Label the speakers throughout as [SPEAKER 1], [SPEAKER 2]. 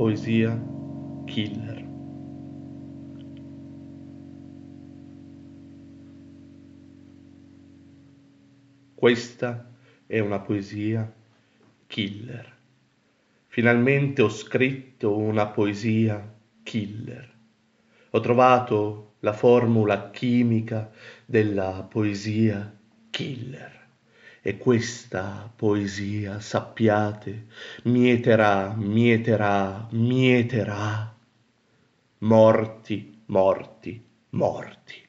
[SPEAKER 1] Poesia killer. Questa è una poesia killer. Finalmente ho scritto una poesia killer. Ho trovato la formula chimica della poesia killer. E questa poesia, sappiate, mieterà, mieterà, mieterà morti, morti, morti.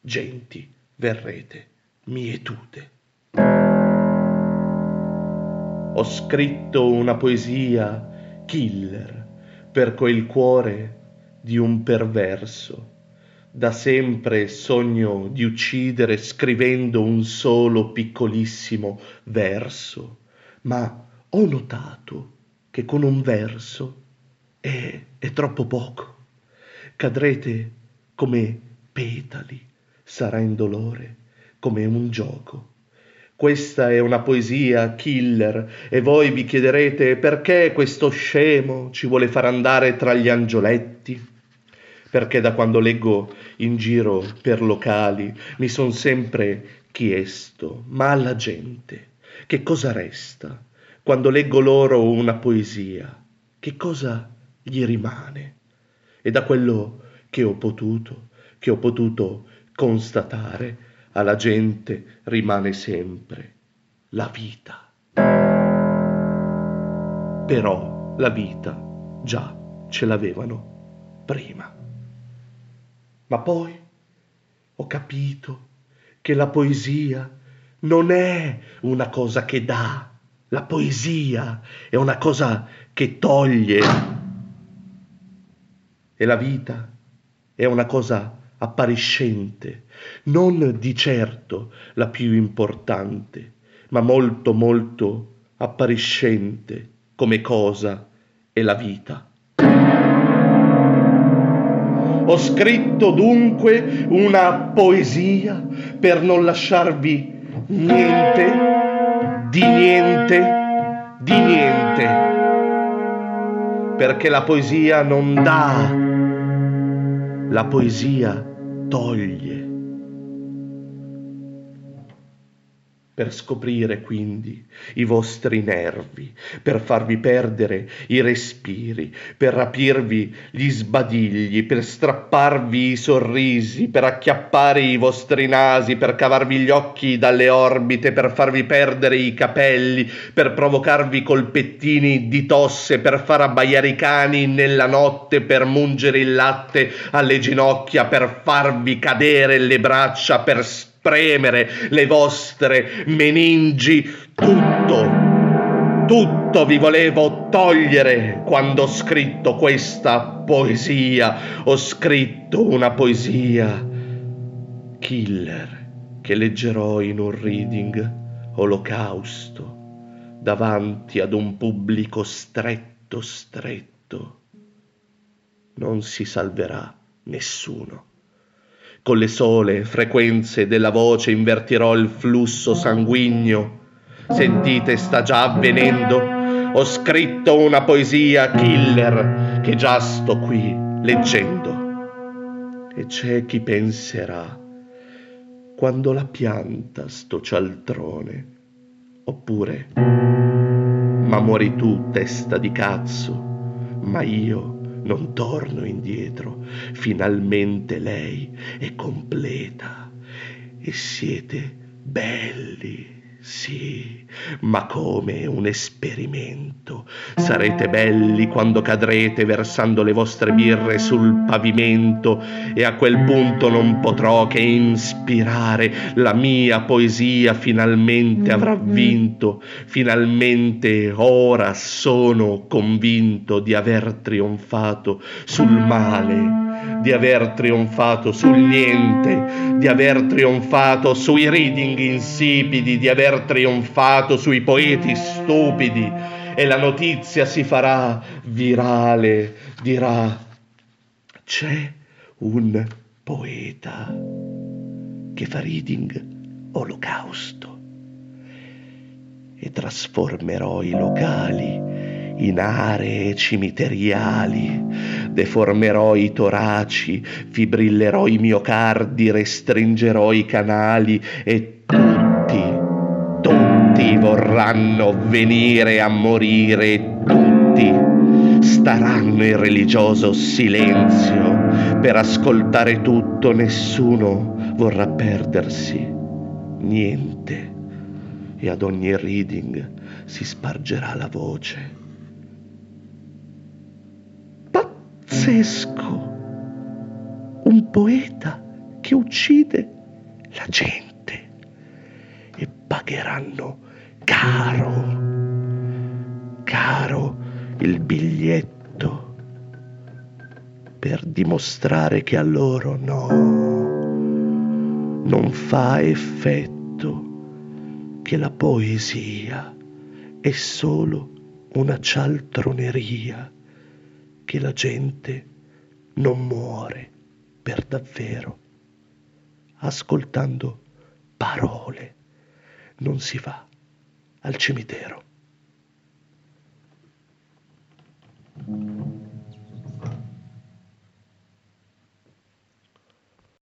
[SPEAKER 1] Genti, verrete mietute. Ho scritto una poesia killer per quel cuore di un perverso da sempre sogno di uccidere scrivendo un solo piccolissimo verso, ma ho notato che con un verso è, è troppo poco. Cadrete come petali, sarà in dolore, come un gioco. Questa è una poesia killer e voi vi chiederete perché questo scemo ci vuole far andare tra gli angioletti? Perché da quando leggo in giro per locali mi son sempre chiesto, ma alla gente che cosa resta quando leggo loro una poesia? Che cosa gli rimane? E da quello che ho potuto, che ho potuto constatare, alla gente rimane sempre la vita. Però la vita già ce l'avevano prima. Ma poi ho capito che la poesia non è una cosa che dà, la poesia è una cosa che toglie. E la vita è una cosa appariscente, non di certo la più importante, ma molto molto appariscente come cosa è la vita. Ho scritto dunque una poesia per non lasciarvi niente, di niente, di niente. Perché la poesia non dà, la poesia toglie. Per scoprire quindi i vostri nervi, per farvi perdere i respiri, per rapirvi gli sbadigli, per strapparvi i sorrisi, per acchiappare i vostri nasi, per cavarvi gli occhi dalle orbite, per farvi perdere i capelli, per provocarvi colpettini di tosse, per far abbaiare i cani nella notte, per mungere il latte alle ginocchia, per farvi cadere le braccia, per spremere le vostre meningi, tutto, tutto vi volevo togliere quando ho scritto questa poesia. Ho scritto una poesia killer che leggerò in un reading olocausto davanti ad un pubblico stretto, stretto. Non si salverà nessuno. Con le sole frequenze della voce invertirò il flusso sanguigno. Sentite, sta già avvenendo. Ho scritto una poesia killer che già sto qui leggendo. E c'è chi penserà, quando la pianta sto cialtrone, oppure, ma muori tu, testa di cazzo, ma io non torno indietro, finalmente lei è completa e siete belli. Sì, ma come un esperimento. Sarete belli quando cadrete versando le vostre birre sul pavimento e a quel punto non potrò che ispirare. La mia poesia finalmente avrà vinto. Finalmente ora sono convinto di aver trionfato sul male di aver trionfato sul niente, di aver trionfato sui reading insipidi, di aver trionfato sui poeti stupidi. E la notizia si farà virale, dirà c'è un poeta che fa reading olocausto e trasformerò i locali in aree cimiteriali, deformerò i toraci, fibrillerò i miocardi, restringerò i canali e tutti, tutti vorranno venire a morire, tutti staranno in religioso silenzio per ascoltare tutto, nessuno vorrà perdersi, niente, e ad ogni reading si spargerà la voce. Pazzesco! Un poeta che uccide la gente e pagheranno caro, caro il biglietto per dimostrare che a loro no, non fa effetto che la poesia è solo una cialtroneria, che la gente non muore per davvero. Ascoltando parole non si va al cimitero.